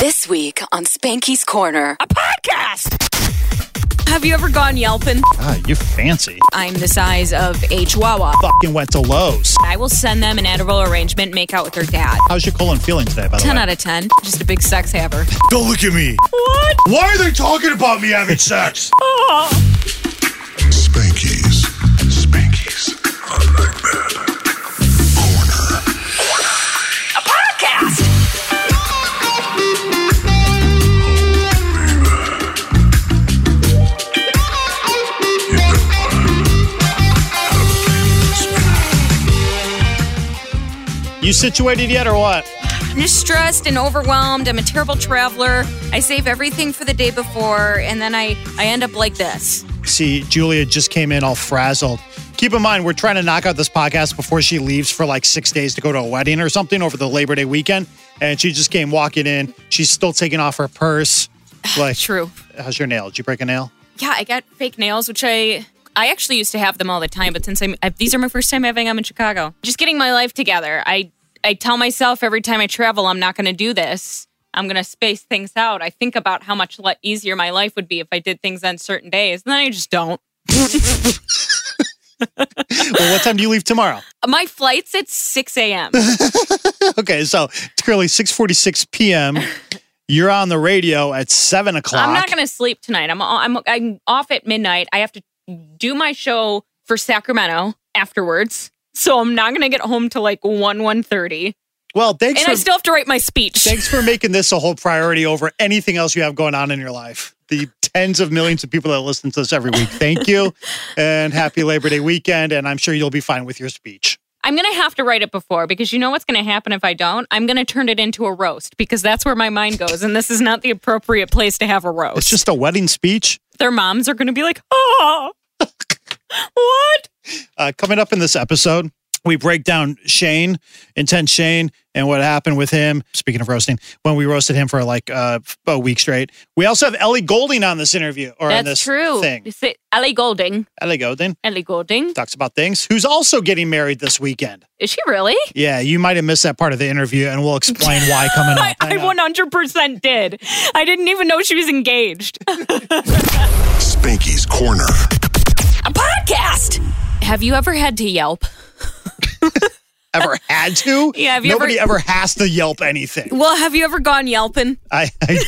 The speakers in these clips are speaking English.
This week on Spanky's Corner. a podcast. Have you ever gone yelping? Ah, you fancy. I'm the size of a chihuahua. Fucking went to Lowe's. I will send them an edible arrangement make out with their dad. How's your colon feeling today, by the 10 way? out of 10. Just a big sex haver. Don't look at me. What? Why are they talking about me having sex? Spankies. Spankies. You situated yet or what? I'm just stressed and overwhelmed. I'm a terrible traveler. I save everything for the day before, and then I, I end up like this. See, Julia just came in all frazzled. Keep in mind, we're trying to knock out this podcast before she leaves for like six days to go to a wedding or something over the Labor Day weekend. And she just came walking in. She's still taking off her purse. Like, True. how's your nail? Did you break a nail? Yeah, I got fake nails, which I I actually used to have them all the time, but since I'm I, these are my first time having them in Chicago, just getting my life together. I I tell myself every time I travel, I'm not going to do this. I'm going to space things out. I think about how much le- easier my life would be if I did things on certain days, and then I just don't. Well, what time do you leave tomorrow? My flight's at 6 a.m. Okay, so it's currently 6.46 p.m. You're on the radio at 7 o'clock. I'm not going to sleep tonight. I'm, I'm I'm off at midnight. I have to do my show for Sacramento afterwards, so I'm not going to get home till like 1 1:30. Well, thanks And for I still have to write my speech. Thanks for making this a whole priority over anything else you have going on in your life. The tens of millions of people that listen to us every week. Thank you. and happy Labor Day weekend. And I'm sure you'll be fine with your speech. I'm going to have to write it before because you know what's going to happen if I don't? I'm going to turn it into a roast because that's where my mind goes. And this is not the appropriate place to have a roast. It's just a wedding speech. Their moms are going to be like, oh? Uh, coming up in this episode, we break down Shane, intense Shane, and what happened with him. Speaking of roasting, when we roasted him for like uh, a week straight. We also have Ellie Goulding on this interview or on this true. thing. Is it Ellie Golding? Ellie Golding Ellie Golding? talks about things. Who's also getting married this weekend? Is she really? Yeah, you might have missed that part of the interview, and we'll explain why coming up. I 100% did. I didn't even know she was engaged. Spanky's Corner. a podcast. Have you ever had to Yelp? ever had to. Yeah, have you Nobody ever- ever, has to Yelp anything. Well, have you ever gone Yelping? I, I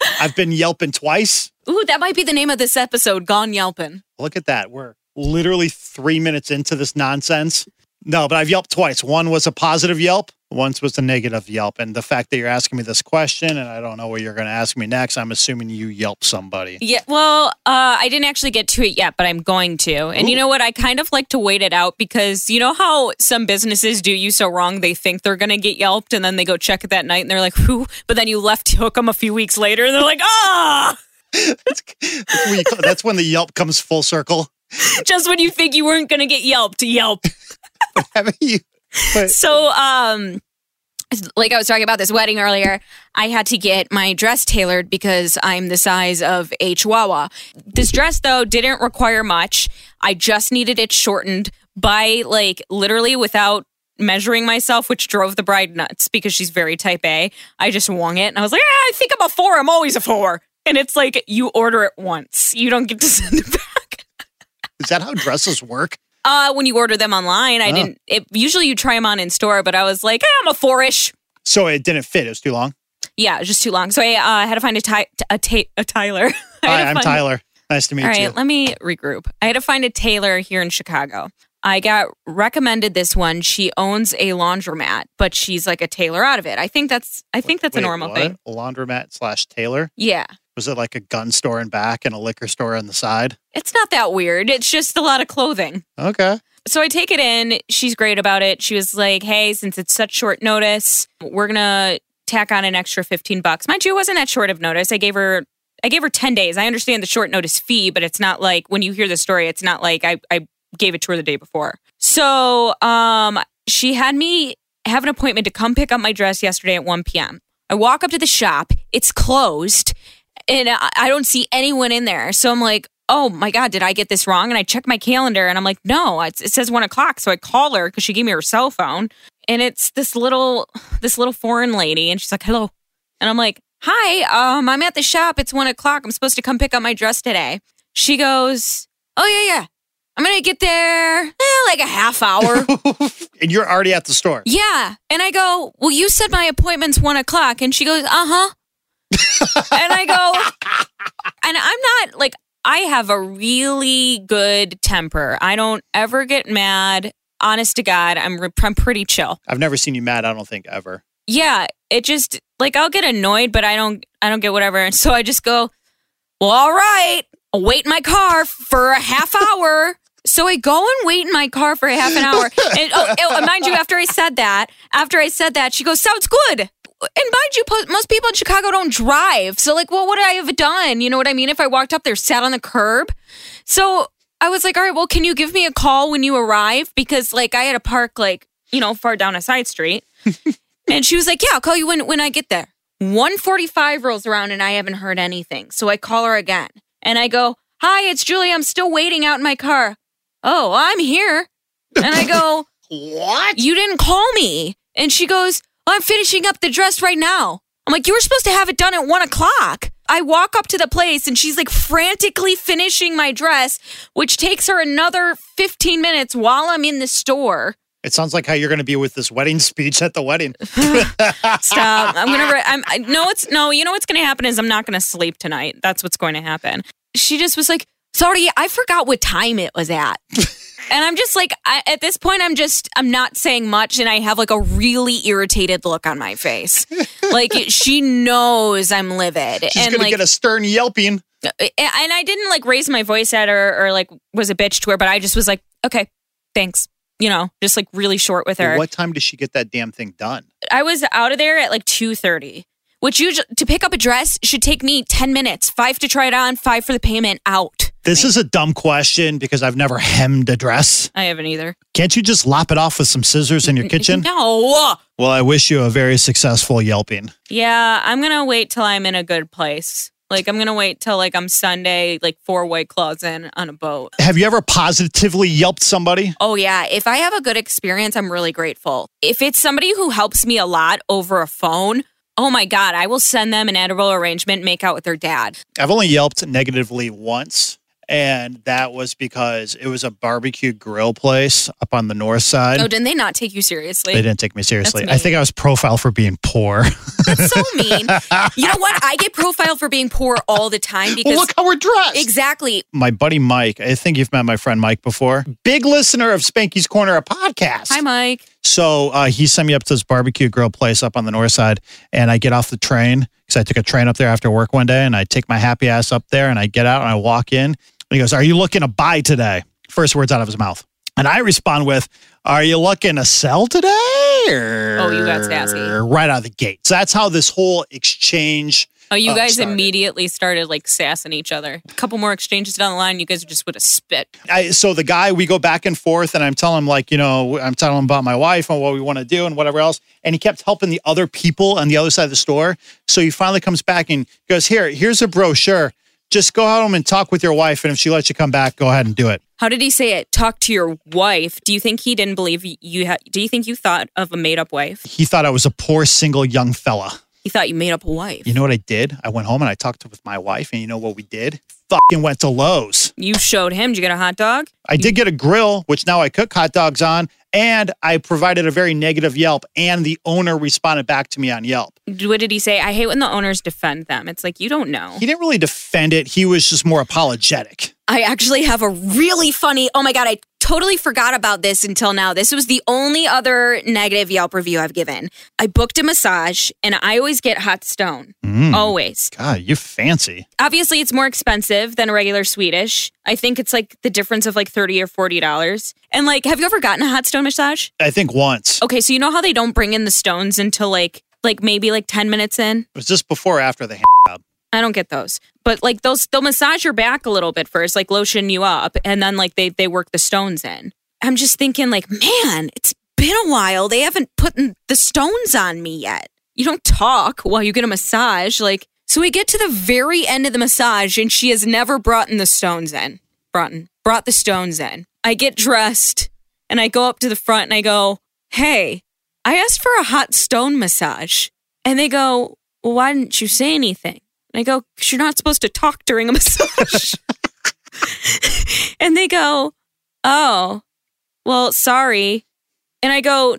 I've been Yelping twice. Ooh, that might be the name of this episode, Gone Yelping. Look at that. We're literally three minutes into this nonsense. No, but I've Yelped twice. One was a positive Yelp. Once was a negative Yelp. And the fact that you're asking me this question and I don't know what you're going to ask me next, I'm assuming you Yelp somebody. Yeah, well, uh, I didn't actually get to it yet, but I'm going to. And you know what? I kind of like to wait it out because you know how some businesses do you so wrong they think they're going to get Yelped and then they go check it that night and they're like, who? But then you left hook them a few weeks later and they're like, ah! That's, when you- that's when the Yelp comes full circle. Just when you think you weren't going to get Yelped, Yelp. You? But So, um, like I was talking about this wedding earlier, I had to get my dress tailored because I'm the size of a chihuahua. This dress, though, didn't require much. I just needed it shortened by like literally without measuring myself, which drove the bride nuts because she's very type A. I just wung it and I was like, ah, I think I'm a four. I'm always a four. And it's like you order it once, you don't get to send it back. is that how dresses work? Uh, when you order them online, I Oh. didn't. It, usually you try them on in store, but I was like, eh, I'm a four-ish. So it didn't fit. It was too long. Yeah, it was just too long. So I uh, had to find a ty- a, ta- a Tyler. I had Hi, to I'm find- Tyler. Nice to meet you. All right, you. let me regroup. I had to find a tailor here in Chicago. I got recommended this one. She owns a laundromat, but she's like a tailor out of it. I think that's I think that's a Wait, normal what? thing. A laundromat slash tailor. Yeah. Was it like a gun store in back and a liquor store on the side? It's not that weird. It's just a lot of clothing. Okay. So I take it in. She's great about it. She was like, "Hey, since it's such short notice, we're gonna tack on an extra 15 bucks. Mind you, it wasn't that short of notice. I gave her I gave her 10 days. I understand the short notice fee, but it's not like when you hear the story, it's not like I, I gave it to her the day before. So um she had me have an appointment to come pick up my dress yesterday at 1 p.m. I walk up to the shop, it's closed, and I I don't see anyone in there. So I'm like, oh my God, did I get this wrong? And I check my calendar and I'm like, no, it, says one o'clock. So I call her because she gave me her cell phone. And it's this little this little foreign lady, and she's like, hello. And I'm like, hi, um, I'm at the shop. It's one o'clock. I'm supposed to come pick up my dress today. She goes, oh yeah, yeah. I'm gonna get there eh, like a half hour. and you're already at the store. Yeah. And I go, Well, you said my appointment's one o'clock. And she goes, Uh huh. And I go, And I'm not like, I have a really good temper. I don't ever get mad. Honest to God, I'm, re- I'm pretty chill. I've never seen you mad. I don't think ever. Yeah. It just, like, I'll get annoyed, but I don't, I don't get whatever. And so I just go, Well, all right. I'll wait in my car for a half hour. So I go and wait in my car for a half an hour. And oh, oh, mind you, after I said that, after I said that, she goes, "Sounds good." And mind you, most people in Chicago don't drive. So like, what would I have done? You know what I mean? If I walked up there, sat on the curb. So I was like, "All right, well, can you give me a call when you arrive?" Because like, I had to park like you know far down a side street. and she was like, "Yeah, I'll call you when when I get there." 145 rolls around and I haven't heard anything. So I call her again and I go, Hi, it's Julie. I'm still waiting out in my car. Oh, I'm here. And I go, What? You didn't call me. And she goes, I'm finishing up the dress right now. I'm like, You were supposed to have it done at one o'clock. I walk up to the place and she's like frantically finishing my dress, which takes her another 15 minutes while I'm in the store. It sounds like how you're going to be with this wedding speech at the wedding. Stop. I'm gonna. Re- I'm. I, no, it's no. You know what's gonna happen is I'm not gonna sleep tonight. That's what's going to happen. She just was like, "Sorry, I forgot what time it was at." And I'm just like, I, at this point, I'm just, I'm not saying much, and I have like a really irritated look on my face. like she knows I'm livid, She's and going to get a stern yelping. Uh, uh, and I didn't like raise my voice at her or like was a bitch to her, but I just was like, okay, thanks, you know, just like really short with her. What time does she get that damn thing done? I was out of there at like two thirty, which usually to pick up a dress should take me ten minutes. Five to try it on, five for the payment. Out. This is a dumb question because I've never hemmed a dress. I haven't either. Can't you just lop it off with some scissors in your kitchen? No. Well, I wish you a very successful yelping. Yeah, I'm gonna wait till I'm in a good place. Like I'm gonna wait till like I'm Sunday, like four white claws in on a boat. Have you ever positively yelped somebody? Oh yeah, if I have a good experience, I'm really grateful. If it's somebody who helps me a lot over a phone, oh my god, I will send them an edible arrangement, make out with their dad. I've only yelped negatively once, and that was because it was a barbecue grill place up on the north side. Oh, didn't they not take you seriously? They didn't take me seriously. I think I was profiled for being poor. That's so mean. You know what? I get profiled for being poor all the time because well, look how we're dressed. exactly. My buddy Mike, I think you've met my friend Mike before. Big listener of Spanky's Corner, a podcast. Hi, Mike. So uh, he sent me up to this barbecue grill place up on the north side, and I get off the train because I took a train up there after work one day, and I take my happy ass up there, and I get out and I walk in, and he goes, "Are you looking to buy today?" First words out of his mouth, and I respond with, "Are you looking to sell today?" Oh, you got sassy. right out of the gate. So that's how this whole exchange. Oh, you uh, guys started. immediately started like sassing each other. A couple more exchanges down the line, you guys just would have spit. I, so the guy, we go back and forth, and I'm telling him like, you know, I'm telling him about my wife and what we want to do and whatever else, and he kept helping the other people on the other side of the store. So he finally comes back and goes, "Here, here's a brochure. Just go home and talk with your wife, and if she lets you come back, go ahead and do it." How did he say it? Talk to your wife. Do you think he didn't believe you had? Do you think you thought of a made up wife? He thought I was a poor single young fella. He thought you made up a wife. You know what I did? I went home and I talked with my wife, and you know what we did? Fucking went to Lowe's. You showed him. Did you get a hot dog? I did get a grill, which now I cook hot dogs on, and I provided a very negative Yelp, and the owner responded back to me on Yelp. What did he say? I hate when the owners defend them. It's like you don't know. He didn't really defend it. He was just more apologetic. I actually have a really funny. Oh my god, I totally forgot about this until now. This was the only other negative Yelp review I've given. I booked a massage, and I always get hot stone. Mm. Always. God, you fancy. Obviously, it's more expensive than a regular Swedish. I think it's like the difference of like thirty or forty dollars. And like, have you ever gotten a hot stone massage? I think once. Okay, so you know how they don't bring in the stones until like like maybe like 10 minutes in. Was this before or after the hand job? I don't get those. But like those they'll massage your back a little bit first, like lotion you up, and then like they they work the stones in. I'm just thinking like, man, it's been a while. They haven't put the stones on me yet. You don't talk while you get a massage. Like so we get to the very end of the massage and she has never brought in the stones in. Brought in, brought the stones in. I get dressed and I go up to the front and I go, Hey, I asked for a hot stone massage. And they go, Well, why didn't you say anything? And I go, you're not supposed to talk during a massage. and they go, Oh, well, sorry. And I go,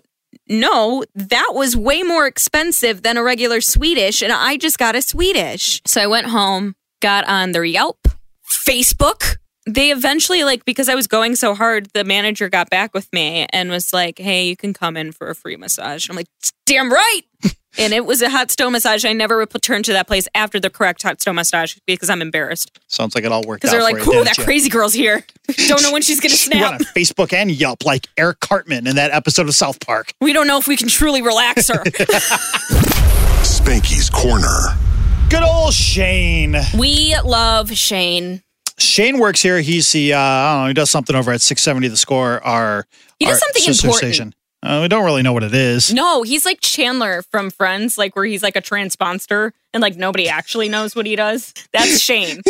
No, that was way more expensive than a regular Swedish. And I just got a Swedish. So I went home, got on their Yelp, Facebook. They eventually, like, because I was going so hard, the manager got back with me and was like, Hey, you can come in for a free massage. I'm like, Damn right. and it was a hot stone massage. I never returned to that place after the correct hot stone massage because I'm embarrassed. Sounds like it all worked out. Because they're like, cool, that you? crazy girl's here. Don't know when she's going to You went snap. on Facebook and Yelp like Eric Cartman in that episode of South Park. We don't know if we can truly relax her. Spanky's Corner. Good old Shane. we love Shane. Shane works here. He's the uh, I don't know. He does something over at 670 The Score. Our He does our something important. Station. Uh, we don't really know what it is. No, he's like Chandler from Friends, like where he's like a transponster and like nobody actually knows what he does. That's Shane.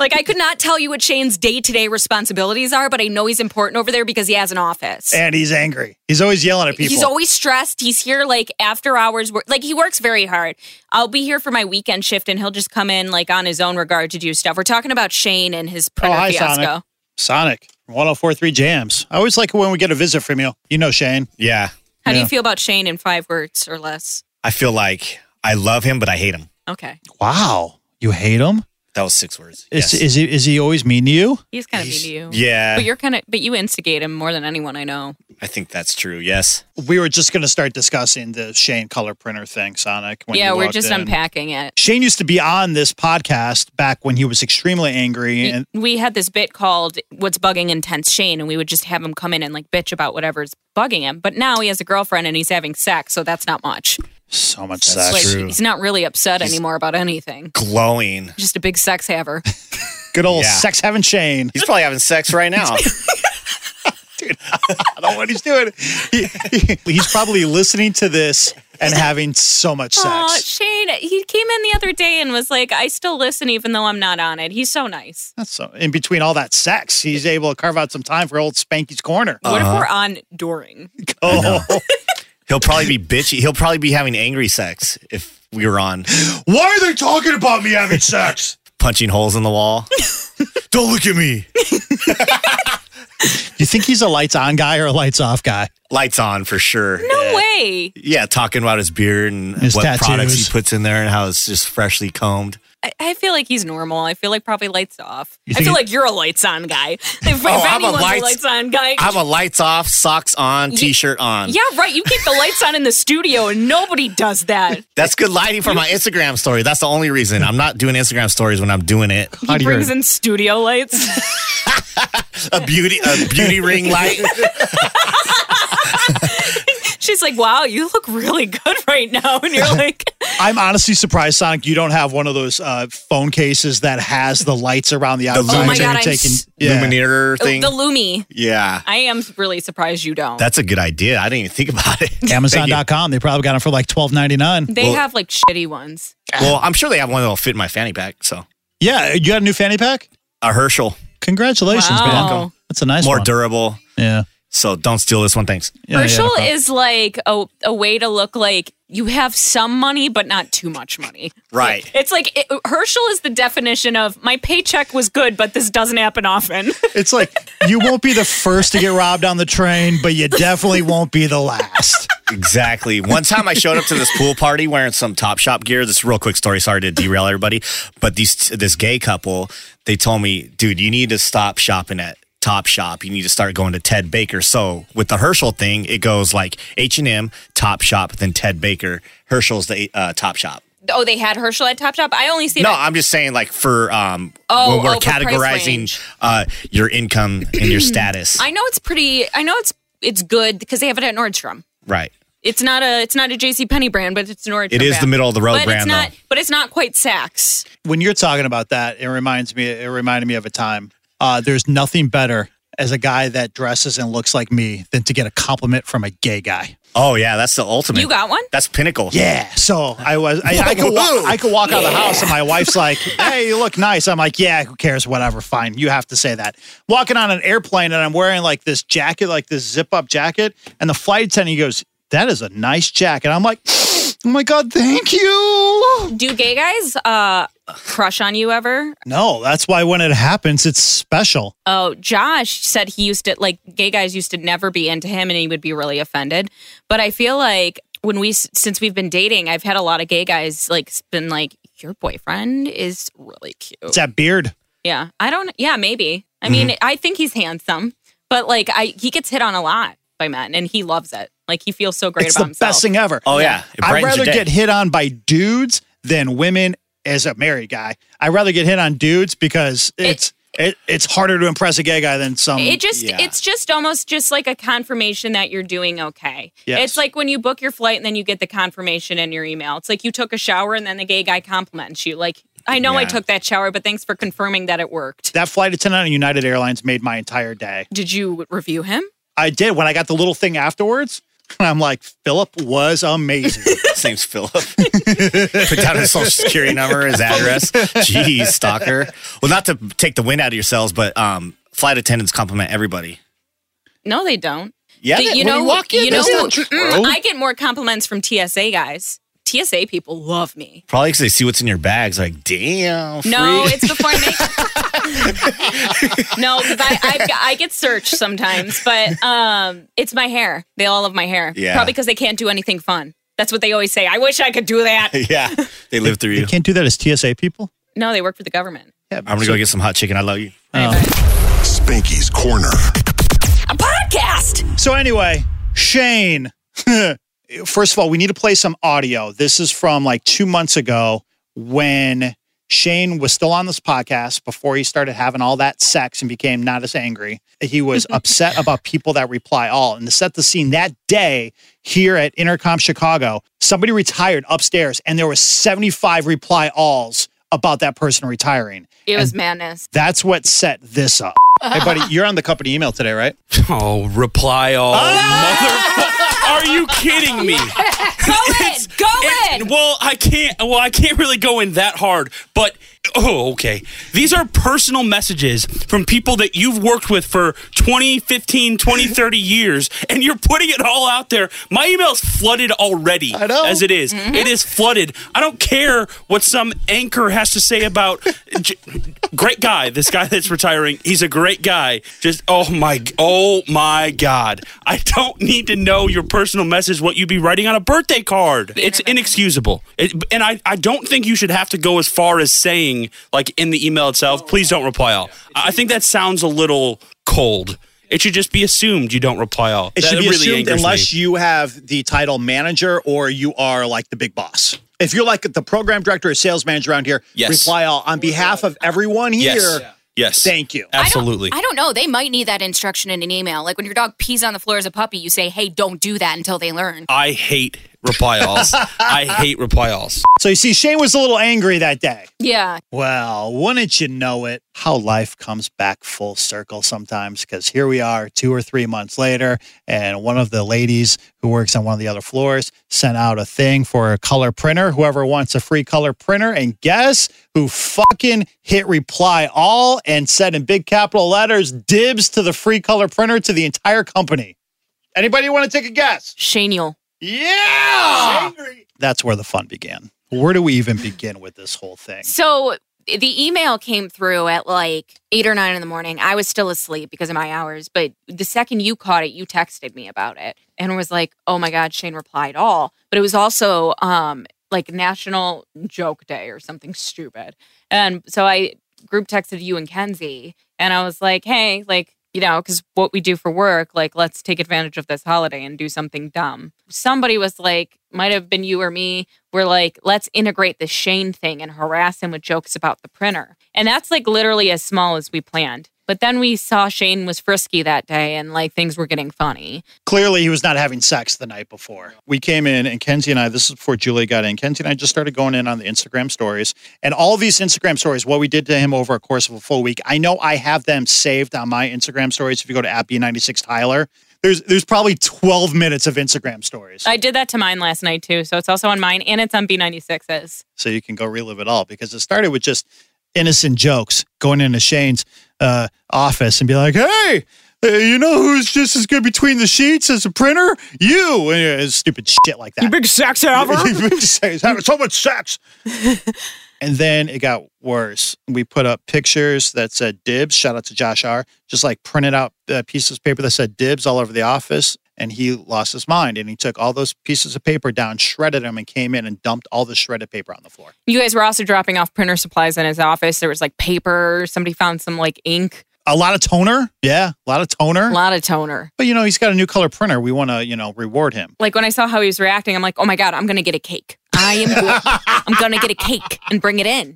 like I could not tell you what Shane's day to day responsibilities are, but I know he's important over there because he has an office. And he's angry. He's always yelling at people. He's always stressed. He's here like after hours. Work. Like he works very hard. I'll be here for my weekend shift, and he'll just come in like on his own regard to do stuff. We're talking about Shane and his printer Oh, hi, fiasco. Sonic. Sonic 1043 Jams. I always like it when we get a visit from you. You know Shane. Yeah. How do you feel about Shane in five words or less? I feel like I love him, but I hate him. Okay, Wow. You hate him? That was six words. Is, Yes. is he is he always mean to you? he's kind of mean to you. yeah, but you're kind of but you instigate him more than anyone I know. I think that's true. Yes. We were just going to start discussing the Shane color printer thing, Sonic. When yeah, we're just in. unpacking it. Shane used to be on this podcast back when he was extremely angry, and we had this bit called "What's Bugging Intense Shane," and we would just have him come in and like bitch about whatever's bugging him. But now he has a girlfriend and he's having sex, so that's not much. so much That's sex. Like he's not really upset He's- anymore about anything. Glowing. Just a big sex haver. Good old Yeah. sex having Shane. He's probably having sex right now. I don't know what he's doing. He- he- he's probably listening to this and having so much Aw, sex. Shane, he came in the other day and was like, "I still listen even though I'm not on it." He's so nice. That's so. In between all that sex, he's able to carve out some time for old Spanky's corner. What Uh-huh. if we're on during? Oh, He'll probably be bitchy. He'll probably be having angry sex if we were on why are they talking about me having sex? Punching holes in the wall. Don't look at me. You think he's a lights on guy or a lights off guy? Lights on for sure. No way. Yeah, talking about his beard and His what products he puts in there and how it's just freshly combed. I, I feel like he's normal. I feel like probably lights off. I feel like you're a lights on guy. If, if Oh, I'm a anyone's a lights- lights on guy, I'm a lights off, socks on, t-shirt on. yeah, right. You keep the lights on in the studio, and nobody does that. That's good lighting for my Instagram story. That's the only reason. I'm not doing Instagram stories when I'm doing it. How do He you- brings in studio lights. A beauty a beauty ring light. She's like, "Wow, you look really good right now," and you're like, I'm honestly surprised, Sonic, you don't have one of those uh, phone cases that has the lights around the outside. Oh my God, I'm taking, s- yeah. Lumineer thing. "The Lumee." yeah. I am really surprised you don't. That's a good idea. I didn't even think about it. Amazon.com. They probably got them for like twelve ninety nine. they Well- have like shitty ones. Well, I'm sure they have one that'll fit in my fanny pack. So Yeah, you got a new fanny pack. a Herschel, Congratulations, Wow. man. That's a nice one. more one. durable. yeah. So don't steal this one. Thanks. Yeah, yeah, Herschel no is like a, a way to look like you have some money, but not too much money. Right. It's like it, Herschel is the definition of my paycheck was good, but this doesn't happen often. It's like you won't be the first to get robbed on the train, but you definitely won't be the last. Exactly. One time I showed up to this pool party wearing some Top Shop gear. This is a real quick story. Sorry to derail everybody, but these this gay couple they told me, dude, you need to stop shopping at Top Shop. You need to start going to Ted Baker. So with the Herschel thing, it goes like H and M, Top Shop, then Ted Baker. Herschel's the uh, Top Shop. oh, they had Herschel at Top Shop. I only see No, that. I'm just saying, like for um, Oh, when we're oh, categorizing uh, your income and your status. I know it's pretty. I know it's it's good because they have it at Nordstrom. right. It's not a it's not a JC Penney brand, but it's Nordstrom. It is brand. the middle of the road but brand, It's not, though. but it's not quite Saks. when you're talking about that, it reminds me. It reminded me of a time. Uh, there's nothing better as a guy that dresses and looks like me than to get a compliment from a gay guy. Oh yeah, that's the ultimate. You got one? That's pinnacle. Yeah. So I was. I, I could walk. I could walk out of the house, and my wife's like, "Hey, you look nice." I'm like, "Yeah, who cares? Whatever. Fine. You have to say that." Walking on an airplane, and I'm wearing like this jacket, like this zip up jacket, and the flight attendant goes, "That is a nice jacket." I'm like, "Oh my god, thank you." Do gay guys uh crush on you ever? No, that's why when it happens, it's special. Oh, Josh said he used to like gay guys used to never be into him and he would be really offended. But I feel like when we since we've been dating, I've had a lot of gay guys like been like your boyfriend is really cute. It's that beard. Yeah. I don't yeah, maybe. I mean, Mm-hmm. I think he's handsome, but like I he gets hit on a lot by men and he loves it. Like he feels so great It's about the himself. best thing ever. Oh yeah, it I'd rather get hit on by dudes than women as a married guy. I'd rather get hit on dudes because it's it, it's harder to impress a gay guy than some. It just yeah. it's just almost just like a confirmation that you're doing okay. Yes. It's like when you book your flight and then you get the confirmation in your email. It's like you took a shower and then the gay guy compliments you. Like, I know I took that shower, but thanks for confirming that it worked. that flight attendant on United Airlines made my entire day. Did you review him? I did when I got the little thing afterwards. I'm like, Philip was amazing. His name's Philip. Put down his social security number, his address. Jeez, stalker. Well, not to take the wind out of yourselves, but um, flight attendants compliment everybody. No, they don't. Yeah, They- they- you when know, you walk in, you know, that's not true, mm, bro. I get more compliments from TSA guys. TSA people love me. Probably because they see what's in your bags. Like, damn. No, it's before I make. no, because I, I I get searched sometimes, but um, it's my hair. They all love my hair. Yeah. Probably because they can't do anything fun. That's what they always say. I wish I could do that. yeah, they live through you you. can't do that as TSA people. No, they work for the government. Yeah, I'm gonna go get some hot chicken. I love you. Spanky's Corner. A podcast. So anyway, Shane. First of all, we need to play some audio. This is from like two months ago when Shane was still on this podcast before he started having all that sex and became not as angry. He was upset about people that reply all. And to set the scene that day here at Entercom Chicago, somebody retired upstairs and there was 75 reply alls about that person retiring. It was madness. That's what set this up. Hey, buddy, you're on the company email today, right? Oh, reply all. Ah! Mother. Are you kidding me? Go in, go in. well, I can't. Well, I can't really go in that hard. But oh, okay. These are personal messages from people that you've worked with for 20, 15, 20, 30 years, and you're putting it all out there. My email's flooded already. I know. As it is. Mm-hmm. It is flooded. I don't care what some anchor has to say about. J- great guy. This guy that's retiring. He's a great guy. Just oh my, oh my God. I don't need to know your personal message. What you'd be writing on a birthday card. It's inexcusable. It, and I, I don't think you should have to go as far as saying like in the email itself. Please don't reply all. I think that sounds a little cold. It should just be assumed you don't reply all. It That should be really assumed angers me. unless you have the title manager or you are like the big boss. If you're like the program director or sales manager around here, Yes. reply all on behalf of everyone here. Yes. Yes. Thank you. Absolutely. I don't, I don't know. They might need that instruction in an email. Like when your dog pees on the floor as a puppy, you say, "Hey, don't do that until they learn." I hate reply alls. I hate reply alls. So you see, Shane was a little angry that day. Yeah. Well, wouldn't you know it? How life comes back full circle sometimes. Because here we are, two or three months later, and one of the ladies who works on one of the other floors sent out a thing for a color printer. Whoever wants a free color printer, and guess who fucking hit reply all and said in big capital letters, "Dibs to the free color printer to the entire company." Anybody want to take a guess? Shane Yule. Yeah. That's where the fun began. Where do we even begin with this whole thing? So the email came through at like eight or nine in the morning. I was still asleep because of my hours, but the second you caught it, you texted me about it and was like, "Oh my god!" Shane replied all, but it was also um like National Joke Day or something stupid, and so I group texted you and Kenzie, and I was like, "Hey, like." You know, because what we do for work, like, let's take advantage of this holiday and do something dumb. Somebody was like, might have been you or me, we're like, let's integrate the Shane thing and harass him with jokes about the printer. And that's like literally as small as we planned. But then we saw Shane was frisky that day and like things were getting funny. Clearly, he was not having sex the night before. We came in, and Kenzie and I, this is before Julie got in. Kenzie and I just started going in on the Instagram stories. And all these Instagram stories, what we did to him over a course of a full week, I know I have them saved on my Instagram stories. If you go to at B96 Tyler, there's, there's probably 12 minutes of Instagram stories. I did that to mine last night too. So it's also on mine and it's on B96's. so you can go relive it all because it started with just innocent jokes going into Shane's uh, office and be like, "Hey, you know who's just as good between the sheets as a printer? You!" And uh, stupid shit like that. You big sex haver. He's having so much sex. and then it got worse. We put up pictures that said dibs. Shout out to Josh R. Just like printed out uh, pieces of paper that said dibs all over the office. And he lost his mind and he took all those pieces of paper down, shredded them, and came in and dumped all the shredded paper on the floor. You guys were also dropping off printer supplies in his office. There was like paper. Somebody found some like ink, A lot of toner. Yeah, a lot of toner. a lot of toner. But you know, he's got a new color printer. We want to, you know, reward him. Like when I saw how he was reacting, I'm like, oh my God, I'm going to get a cake. I am I'm going to get a cake and bring it in.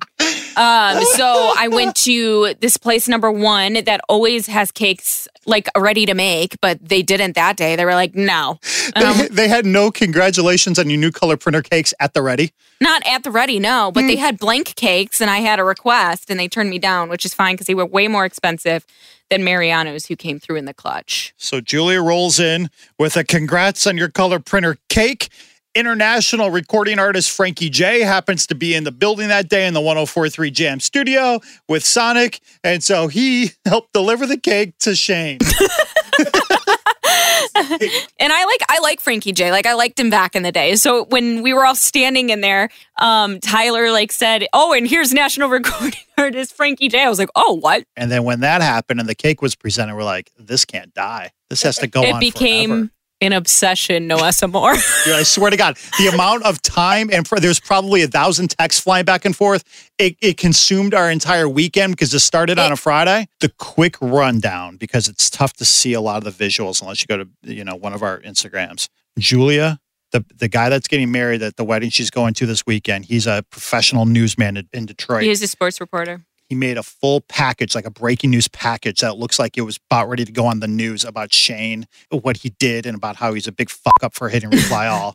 Um, so I went to this place number one that always has cakes like ready to make, but they didn't that day. They were like, no, And I'm- They, they had no congratulations on your new color printer cakes at the ready. not at the ready, no, but they had blank cakes and I had a request and they turned me down, which is fine because they were way more expensive than Mariano's who came through in the clutch. So Julia rolls in with a congrats on your color printer cake. International recording artist Frankie J happens to be in the building that day in the 1043 Jam studio with Sonic. And so he helped deliver the cake to Shane. And I like I like Frankie J. Like I liked him back in the day. So when we were all standing in there, um, Tyler like said, "Oh, and here's national recording artist Frankie J." I was like, "Oh, what?" and then when that happened and the cake was presented, we're like, this can't die. This has to go it on It became forever. An obsession. No more. Dude, I swear to God, the amount of time and for, there's probably a thousand texts flying back and forth. It, it consumed our entire weekend because it started on a Friday. The quick rundown because it's tough to see a lot of the visuals unless you go to you know one of our Instagrams. Julia, the the guy that's getting married at the wedding she's going to this weekend, he's a professional newsman in, in Detroit he was a sports reporter. He made a full package, like a breaking news package that looks like it was about ready to go on the news about Shane, what he did, and about how he's a big fuck up for hitting reply all.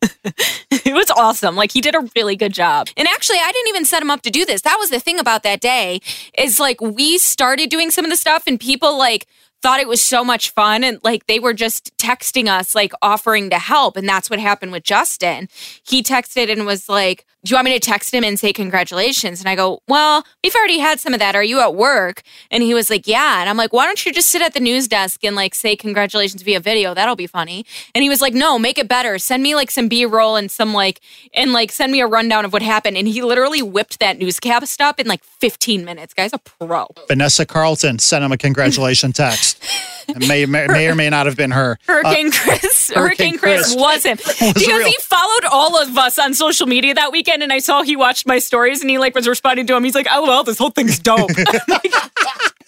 it was awesome. Like he did a really good job. And actually, I didn't even set him up to do this. That was the thing about that day is like we started doing some of the stuff and people like thought it was so much fun and like they were just texting us like offering to help and that's what happened with Justin. He texted and was like, "Do you want me to text him and say congratulations?" And I go, "Well, we've already had some of that. Are you at work?" And he was like, "Yeah." And I'm like, "Why don't you just sit at the news desk and like say congratulations via video? That'll be funny." And he was like, "No, make it better. Send me like some B-roll and some like and like send me a rundown of what happened." And he literally whipped that newscast up in like 15 minutes. Guy's a pro. Vanessa Carlton sent him a congratulation text. May, may, may or may not have been her. Hurricane Chris. Hurricane, Hurricane Chris, Chris was him because real. he followed all of us on social media that weekend, and I saw he watched my stories, and he like was responding to him. He's like, "Oh well, this whole thing's dope."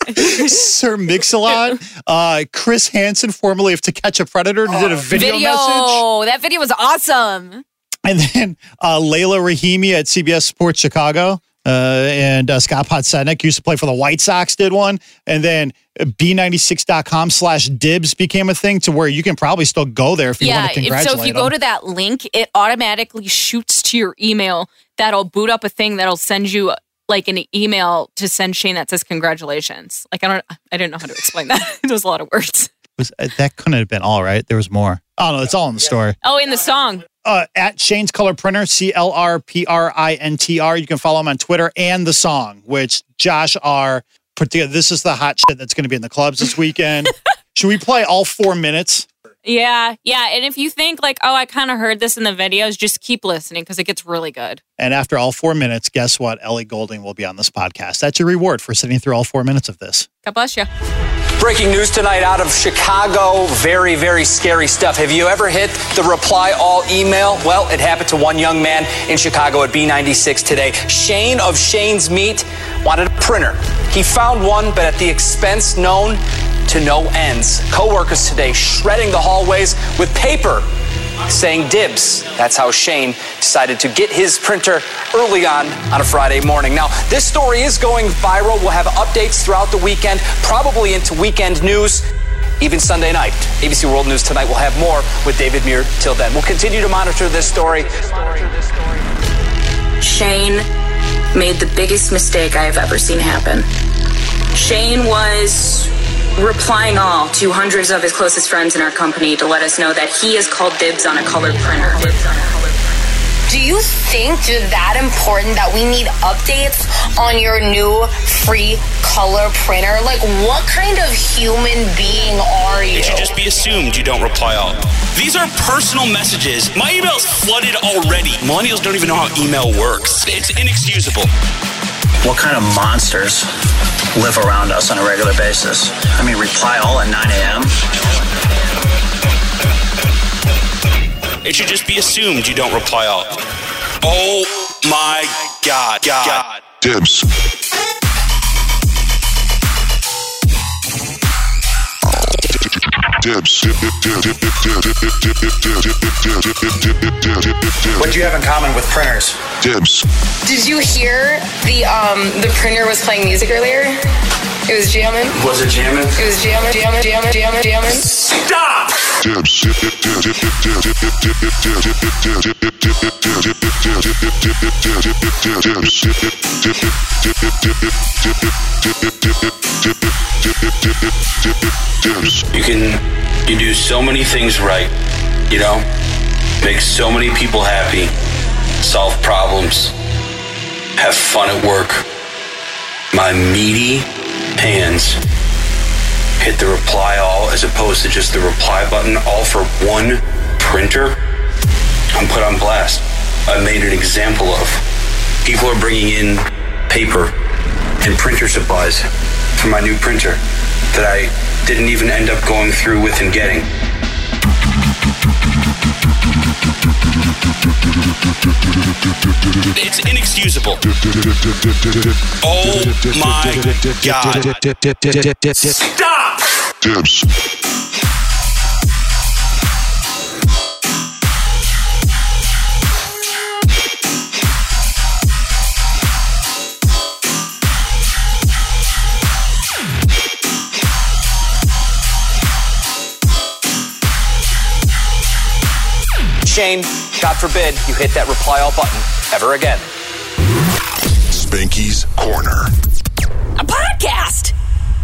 Sir Mix-a-Lot, uh, Chris Hansen, formerly of To Catch a Predator, did a video, video. message. That video was awesome. And then uh, Leila Rahimi at CBS Sports Chicago. Uh, and uh, Scott Podsednik used to play for the White Sox, did one. And then B96.com slash dibs became a thing to where you can probably still go there if you yeah. want to if- congratulate so if you them. go to that link, it automatically shoots to your email. That'll boot up a thing that'll send you like an email to send Shane that says congratulations. Like I don't, I didn't know how to explain that. it was a lot of words. Was- uh, that couldn't have been all right. There was more. Oh, no, it's all in the story. Oh, in the song. uh, at Shane's Color Printer, C L R P R I N T R. You can follow him on Twitter and the song, which Josh R put together. This is the hot shit that's going to be in the clubs this weekend. Should we play all four minutes? Yeah, yeah. And if you think like, oh, I kind of heard this in the videos, just keep listening because it gets really good. And after all four minutes, guess what? Ellie Goulding will be on this podcast. That's your reward for sitting through all four minutes of this. God bless you. Breaking news tonight out of Chicago. Very, very scary stuff. Have you ever hit the reply all email? Well, it happened to one young man in Chicago at B96 today. Shane of Shane's Meat wanted a printer. He found one, but at the expense known to no ends. Coworkers today shredding the hallways with paper saying dibs. That's how Shane decided to get his printer early on on a Friday morning. Now, this story is going viral. We'll have updates throughout the weekend, probably into weekend news. Even Sunday night. ABC World News Tonight will have more with David Muir. Till then, we'll continue to monitor this story. Shane made the biggest mistake I have ever seen happen. Shane was replying all to hundreds of his closest friends in our company to let us know that he has called dibs on a colored printer. Do you think you're that important that we need updates on your new free color printer? Like, what kind of human being are you? It should just be assumed you don't reply all. These are personal messages. My email's flooded already. Millennials don't even know how email works. It's inexcusable. What kind of monsters live around us on a regular basis? I mean, reply all at 9 a.m. It should just be assumed you don't reply all. Oh my God. God. Dibs. Dibs. What do you have in common with printers? Dibs. Did you hear the um the printer was playing music earlier? It was jamming. Was it jamming? It was jamming, jamming, jamming, jamming, jamming. Stop! Dibs. You can you do so many things right, you know? Make so many people happy, solve problems, have fun at work. My meaty hands hit the reply all as opposed to just the reply button all for one printer. I'm put on blast. I made an example of. People are bringing in paper and printer supplies for my new printer that I didn't even end up going through with and getting. It's inexcusable. Oh my God. Stop! Dibs. Shane, God forbid you hit that reply all button ever again. Spanky's Corner. A podcast.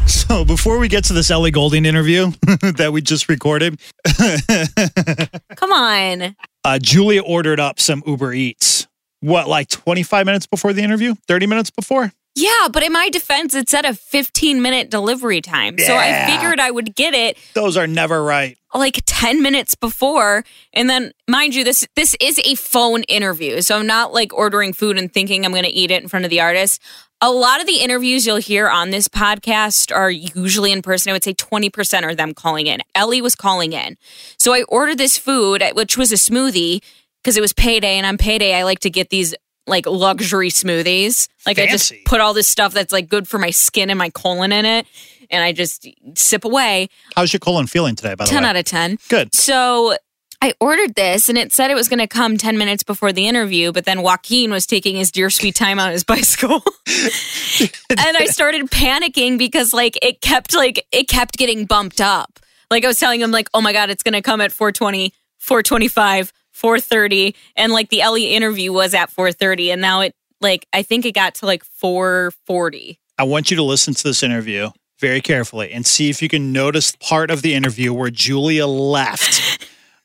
So before we get to this Ellie Goulding interview that we just recorded, Come on. uh, Julia ordered up some Uber Eats. What, like 25 minutes before the interview? 30 minutes before? Yeah, but in my defense, it said a 15 minute delivery time. So I figured I would get it Those are never right. like 10 minutes before. And then mind you, this this is a phone interview. So I'm not like ordering food and thinking I'm gonna eat it in front of the artist. A lot of the interviews you'll hear on this podcast are usually in person. I would say 20% are them calling in. Ellie was calling in. So I ordered this food, which was a smoothie, because it was payday. And on payday, I like to get these like luxury smoothies. Like I just put all this stuff that's like good for my skin and my colon in it. And I just sip away. How's your colon feeling today, by the 10 way? out of 10. Good. So I ordered this and it said it was going to come 10 minutes before the interview, but then Joaquin was taking his dear sweet time on his bicycle. and I started panicking because like it kept like it kept getting bumped up. Like I was telling him like, "Oh my god, it's going to come at 420, 425, 430." And like the Ellie interview was at 430 and now it like I think it got to like 440. I want you to listen to this interview very carefully and see if you can notice part of the interview where Julia left.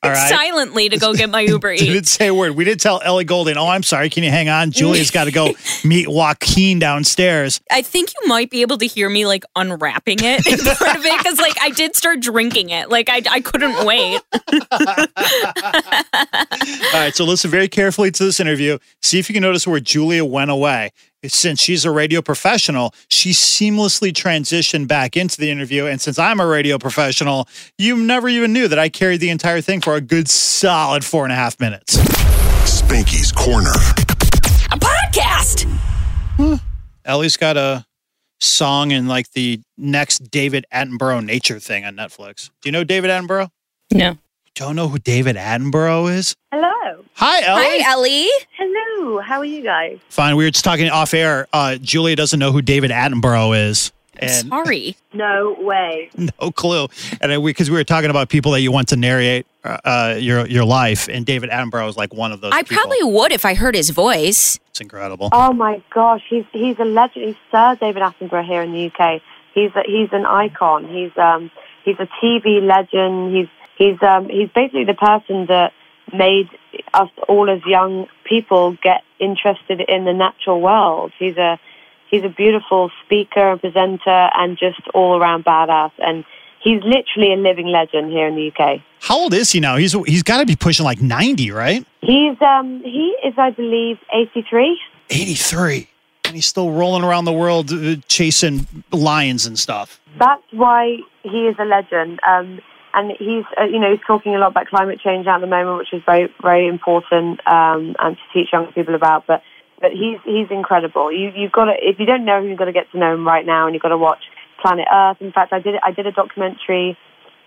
All right. Silently to go get my Uber Didn't say a word. We did tell Ellie Goulding, oh, I'm sorry. Can you hang on? Julia's got to go meet Joaquin downstairs. I think you might be able to hear me like unwrapping it in part of it because like I did start drinking it. Like I, I couldn't wait. All right. So listen very carefully to this interview. See if you can notice where Julia went away. Since she's a radio professional, she seamlessly transitioned back into the interview. And since I'm a radio professional, you never even knew that I carried the entire thing for a good solid four and a half minutes. Spanky's Corner. A podcast. Ellie's got a song in like the next David Attenborough nature thing on Netflix. Do you know David Attenborough? No. Don't know who David Attenborough is? Hello. Hi, Ellie. Hi, Ellie. Hello. How are you guys? Fine. We were just talking off air. Uh, Julia doesn't know who David Attenborough is. And Sorry. No way. no clue. And because we, were talking about people that you want to narrate uh, uh, your your life, and David Attenborough is like one of those. I people. probably would if I heard his voice. It's incredible. Oh my gosh, he's he's a legend. He's Sir David Attenborough here in the UK. He's a, he's an icon. He's um he's a TV legend. He's he's um he's basically the person that made us all as young people get interested in the natural world. He's a he's a beautiful speaker and presenter and just all around badass and he's literally a living legend here in the UK. How old is he now? He's he's got to be pushing like ninety, right? He's um he is I believe 83. Eighty three, and he's still rolling around the world uh, chasing lions and stuff. That's why he is a legend. Um, and he's, uh, you know, he's talking a lot about climate change at the moment, which is very, very important um, and to teach young people about. But, but he's he's incredible. You you've got to if you don't know him, you've got to get to know him right now, and you've got to watch Planet Earth. In fact, I did I did a documentary.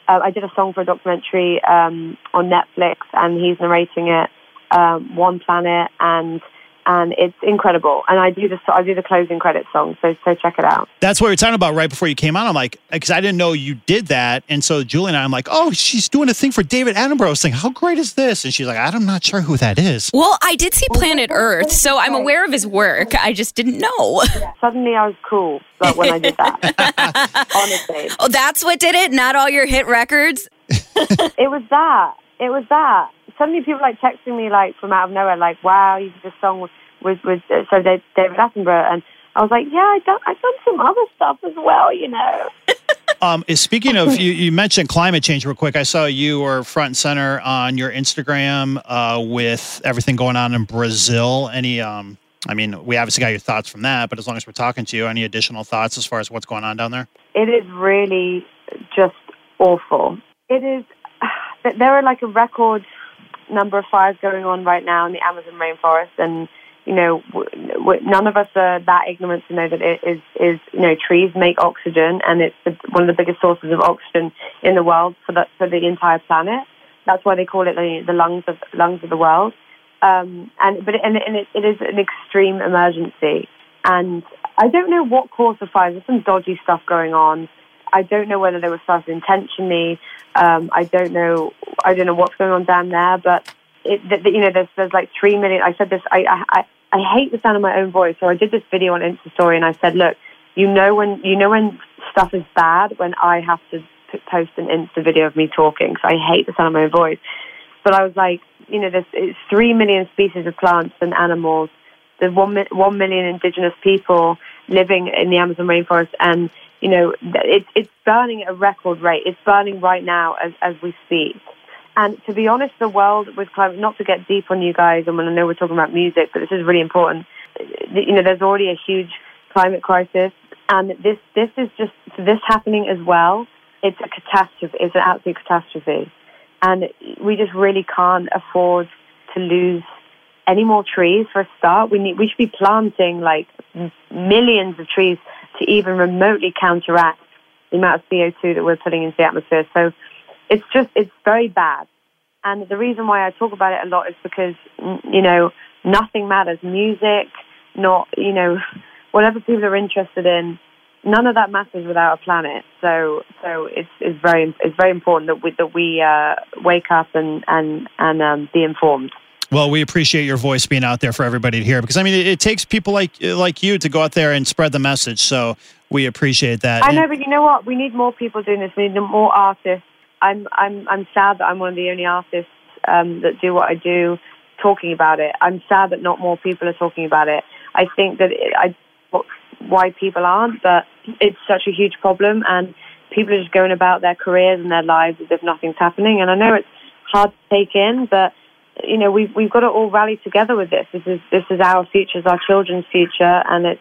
Uh, I did a song for a documentary um, on Netflix, and he's narrating it. Um, One Planet, and and it's incredible. And I do the I do the closing credits song, so so check it out. That's what we were talking about right before you came on. I'm like, because I didn't know you did that, and so Julie and I, I'm like, oh, she's doing a thing for David Attenborough. I was thinking, how great is this? And she's like, I'm not sure who that is. Well, I did see Planet Earth, so I'm aware of his work. I just didn't know. Suddenly, I was cool, but when I did that, honestly, Oh, that's what did it? Not all your hit records? it was that. It was that. Suddenly, people like texting me like from out of nowhere, like, "Wow, you did this song with with, with uh, so Dave, David Attenborough," and I was like, "Yeah, I done I've done some other stuff as well, you know." Um, speaking of you, you mentioned climate change real quick. I saw you were front and center on your Instagram uh, with everything going on in Brazil. Any, um, I mean, we obviously got your thoughts from that, but as long as we're talking to you, any additional thoughts as far as what's going on down there? It is really just awful. It is. There are like a record number of fires going on right now in the Amazon rainforest, and you know, w- w- none of us are that ignorant to know that it is is you know trees make oxygen, and it's the, one of the biggest sources of oxygen in the world for the for the entire planet. That's why they call it the, the lungs of lungs of the world. Um, and but and, and it, it is an extreme emergency, and I don't know what caused the fires. There's some dodgy stuff going on. I don't know whether they were started intentionally. Um, I don't know. I don't know what's going on down there, but it, th- th- you know, there's there's like three million. I said this. I, I I hate the sound of my own voice, so I did this video on Insta Story, and I said, look, you know when you know when stuff is bad when I have to post an Insta video of me talking. So I hate the sound of my own voice. But I was like, you know, there's three million species of plants and animals. There's one one million indigenous people living in the Amazon rainforest, and you know, it's it's burning at a record rate. It's burning right now as as we speak. And to be honest, the world with climate, not to get deep on you guys, and when I know we're talking about music, but this is really important. Uh, you know, there's already a huge climate crisis, and this this is just this happening as well. It's a catastrophe. It's an absolute catastrophe, and we just really can't afford to lose any more trees for a start. We need we should be planting like millions of trees to even remotely counteract the amount of CO2 that we're putting into the atmosphere. So it's just it's very bad. And the reason why I talk about it a lot is because you know nothing matters. Music, not you know whatever people are interested in. None of that matters without a planet. So so it's it's very it's very important that we that we uh, wake up and and and um, be informed. Well, we appreciate your voice being out there for everybody to hear because I mean it, it takes people like like you to go out there and spread the message. So we appreciate that. I know, but you know what? We need more people doing this. We need more artists. I'm I'm I'm sad that I'm one of the only artists um, that do what I do, talking about it. I'm sad that not more people are talking about it. I think that it, I why people aren't, but it's such a huge problem, and people are just going about their careers and their lives as if nothing's happening. And I know it's hard to take in, but you know we've we've got to all rally together with this. This is this is our future, it's our children's future, and it's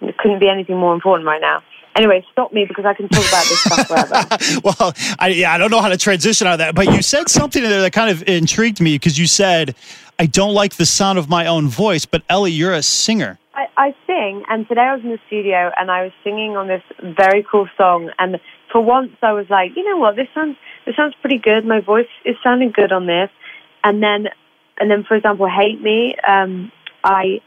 it couldn't be anything more important right now. Anyway, stop me because I can talk about this stuff forever. well, I, yeah, I don't know how to transition out of that, but you said something there that kind of intrigued me because you said, I don't like the sound of my own voice, but Ellie, you're a singer. I, I sing, and today I was in the studio and I was singing on this very cool song. And for once, I was like, you know what, this sounds this sounds pretty good. My voice is sounding good on this. And then, and then, for example, "Hate Me," um, I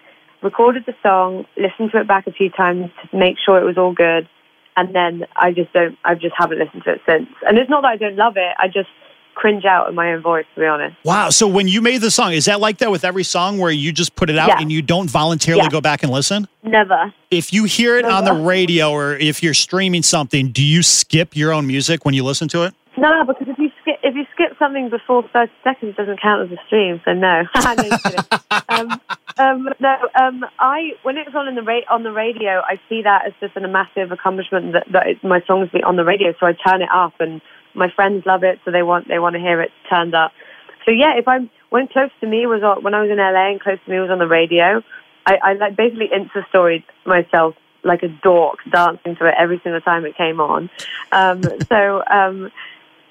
recorded the song, listened to it back a few times to make sure it was all good, and then I just don't, I just haven't listened to it since. And it's not that I don't love it, I just cringe out in my own voice, to be honest. Wow. So when you made the song, is that like that with every song where you just put it out Yeah. and you don't voluntarily Yeah. go back and listen? Never. If you hear it on the radio or if you're streaming something, do you skip your own music when you listen to it? No, because if you skip if you skip something before thirty seconds, it doesn't count as a stream. So no, no um, um, no. Um, I when it was on in the ra- on the radio, I see that as just a massive accomplishment that, that it, my songs be on the radio. So I turn it up, and my friends love it, so they want they want to hear it turned up. So yeah, if I'm when Close to Me was on when I was in LA and Close to Me was on the radio, I, I like basically insta storied myself like a dork dancing to it every single time it came on. Um, so um,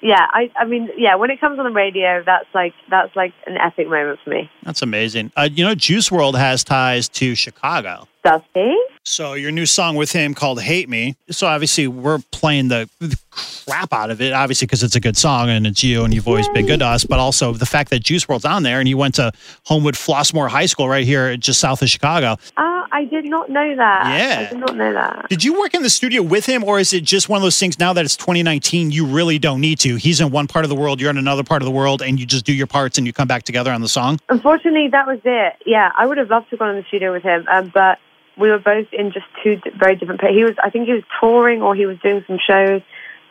yeah, I, I mean, yeah, when it comes on the radio, that's like that's like an epic moment for me. That's amazing. Uh, you know, Juice WRLD has ties to Chicago. Does he? So your new song with him called "Hate Me." So obviously we're playing the the crap out of it, obviously because it's a good song and it's you and you've always been good to us. But also the fact that Juice WRLD's on there and you went to Homewood Flossmoor High School right here, just south of Chicago. Ah, I did not know that. Yeah. I did not know that. Did you work in the studio with him, or is it just one of those things now that it's 2019? You really don't need to. He's in one part of the world, you're in another part of the world, and you just do your parts and you come back together on the song. Unfortunately, that was it. Yeah, I would have loved to have gone in the studio with him, um, but we were both in just two very different. places. He was, I think, he was touring or he was doing some shows,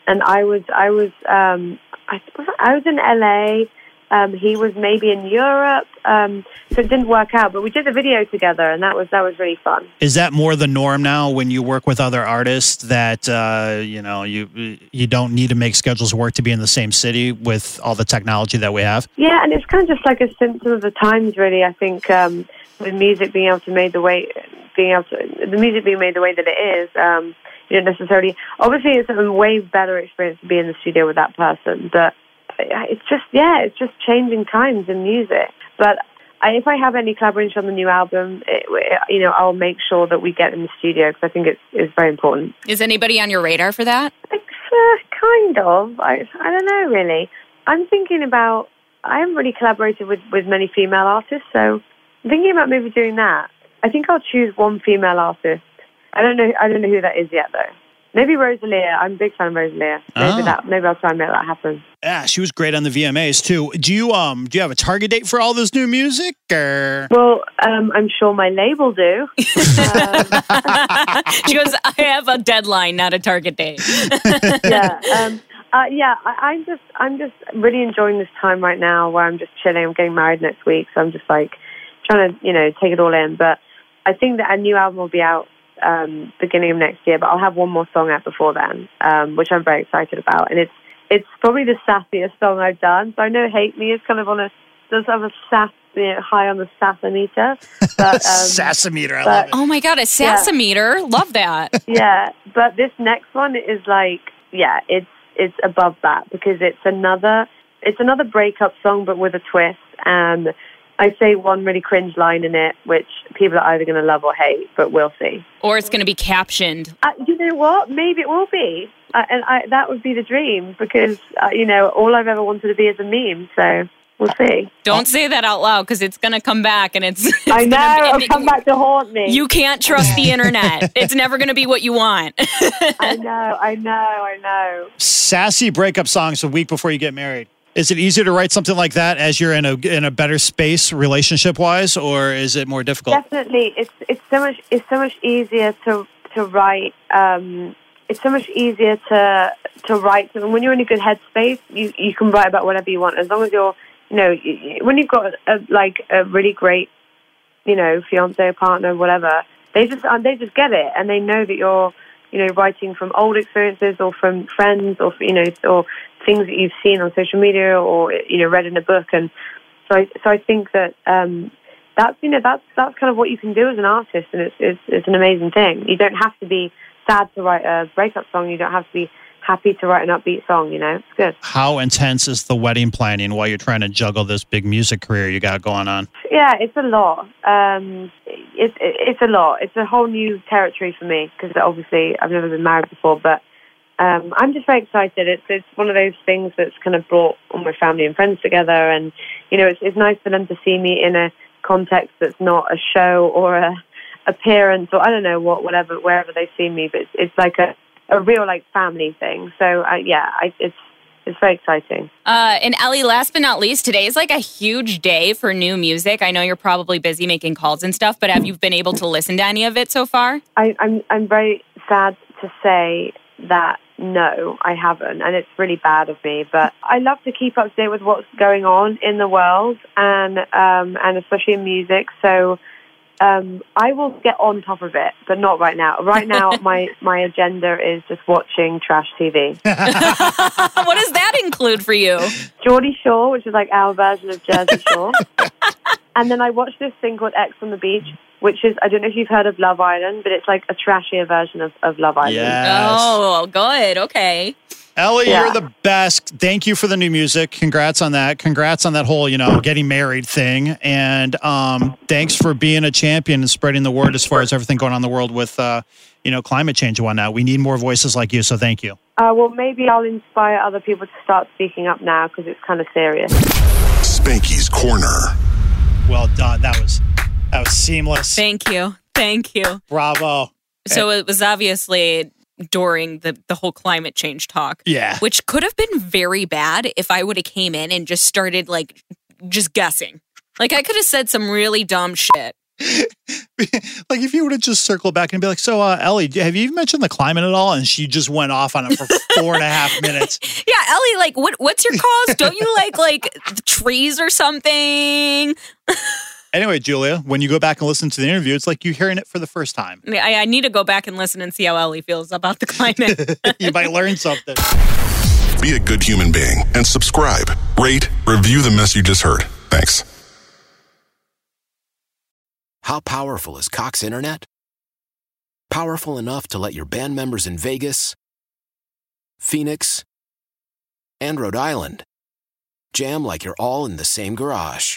and I was, I was, um, I, was I I was in LA. Um, he was maybe in Europe, um, so it didn't work out. But we did the video together, and that was that was really fun. Is that more the norm now when you work with other artists that uh, you know you you don't need to make schedules work to be in the same city with all the technology that we have? Yeah, and it's kind of just like a symptom of the times, really. I think um, with music being able to made the way, being able to the music being made the way that it is, um, you don't necessarily. Obviously, it's a way better experience to be in the studio with that person, but it's just yeah, it's just changing times in music. But I, if I have any collaboration on the new album, it, you know, I'll make sure that we get in the studio because I think it's it's very important. Is anybody on your radar for that? Uh, kind of. I, I don't know really. I'm thinking about. I haven't really collaborated with, with many female artists, so I'm thinking about maybe doing that. I think I'll choose one female artist. I don't know. I don't know who that is yet, though. Maybe Rosalia. I'm a big fan of Rosalia. Maybe Oh. that. Maybe I'll try and make that happen. Yeah, she was great on the VMAs too. Do you um do you have a target date for all this new music or? Well, um, I'm sure my label do. she goes, I have a deadline, not a target date. yeah. Um, uh, yeah, I, I'm just I'm just really enjoying this time right now where I'm just chilling. I'm getting married next week, so I'm just like trying to you know take it all in. But I think that a new album will be out um, beginning of next year. But I'll have one more song out before then, um, which I'm very excited about. And it's it's probably the sassiest song I've done. So I know "Hate Me" is kind of on a does have a sass you know, high on the sassometer. But um, Sassometer, I but- love it. Oh my God, a sassometer. Love that. yeah, but this next one is like, yeah, it's it's above that because it's another it's another breakup song but with a twist, and I say one really cringe line in it, which people are either going to love or hate, but we'll see. Or it's going to be captioned. Uh, you know what? Maybe it will be, uh, and I, that would be the dream because uh, you know all I've ever wanted to be is a meme. So we'll see. Don't say that out loud because it's going to come back and it's. it's I know gonna it'll come back to haunt me. You can't trust the internet. It's never going to be what you want. I know, I know, I know. Sassy breakup songs a week before you get married. Is it easier to write something like that as you're in a in a better space relationship wise, or is it more difficult? Definitely, it's it's so much it's so much easier to to write. Um, it's so much easier to to write. When you're in a good headspace, you you can write about whatever you want as long as you're you know when you've got a, like a really great you know fiance, partner, whatever. They just um, they just get it and they know that you're you know writing from old experiences or from friends or you know or things that you've seen on social media or you know read in a book and so I, so I think that um, that's you know that's that's kind of what you can do as an artist, and it's, it's it's an amazing thing. You don't have to be sad to write a breakup song. You don't have to be happy to write an upbeat song. You know, it's good. How intense is the wedding planning while you're trying to juggle this big music career you got going on? Yeah, it's a lot. Um, it's it's a lot. It's a whole new territory for me because obviously I've never been married before, but um, I'm just very excited. It's it's one of those things that's kind of brought all my family and friends together, and you know, it's it's nice for them to see me in a context that's not a show or a appearance or I don't know what, whatever, wherever they see me. But it's, it's like a a real like family thing. So uh, yeah, I, it's it's very exciting. Uh, and Ellie, last but not least, today is like a huge day for new music. I know you're probably busy making calls and stuff, but have you been able to listen to any of it so far? I, I'm I'm very sad to say that no, I haven't, and it's really bad of me. But I love to keep up to date with what's going on in the world, and um, and especially in music. So um, I will get on top of it, but not right now. Right now, my my agenda is just watching trash TV. what does that include for you? Geordie Shore, which is like our version of Jersey Shore. and then I watched this thing called Ex on the Beach, which is I don't know if you've heard of Love Island, but it's like a trashier version of, of Love Island. Oh, good. Okay. Ellie, Yeah. you're the best. Thank you for the new music. Congrats on that. Congrats on that whole, you know, getting married thing. And um, thanks for being a champion and spreading the word as far as everything going on in the world with, uh, you know, climate change and whatnot. We need more voices like you. So thank you. Uh, well, maybe I'll inspire other people to start speaking up now because it's kind of serious. Spanky's Corner. Well done. That was that was seamless. Thank you. Thank you. Bravo. So it was obviously during the, the whole climate change talk. Yeah. Which could have been very bad if I would have came in and just started like just guessing. Like I could have said some really dumb shit. Like if you would have just circled back and be like, so uh, Ellie, have you mentioned the climate at all? And she just went off on it for four and a half minutes. Yeah, Ellie, like what what's your cause? Don't you like like trees or something? Anyway, Julia, when you go back and listen to the interview, it's like you're hearing it for the first time. I, I need to go back and listen and see how Ellie feels about the climate. you might learn something. Be a good human being and subscribe, rate, review the mess you just heard. Thanks. How powerful is Cox Internet? Powerful enough to let your band members in Vegas, Phoenix, and Rhode Island jam like you're all in the same garage.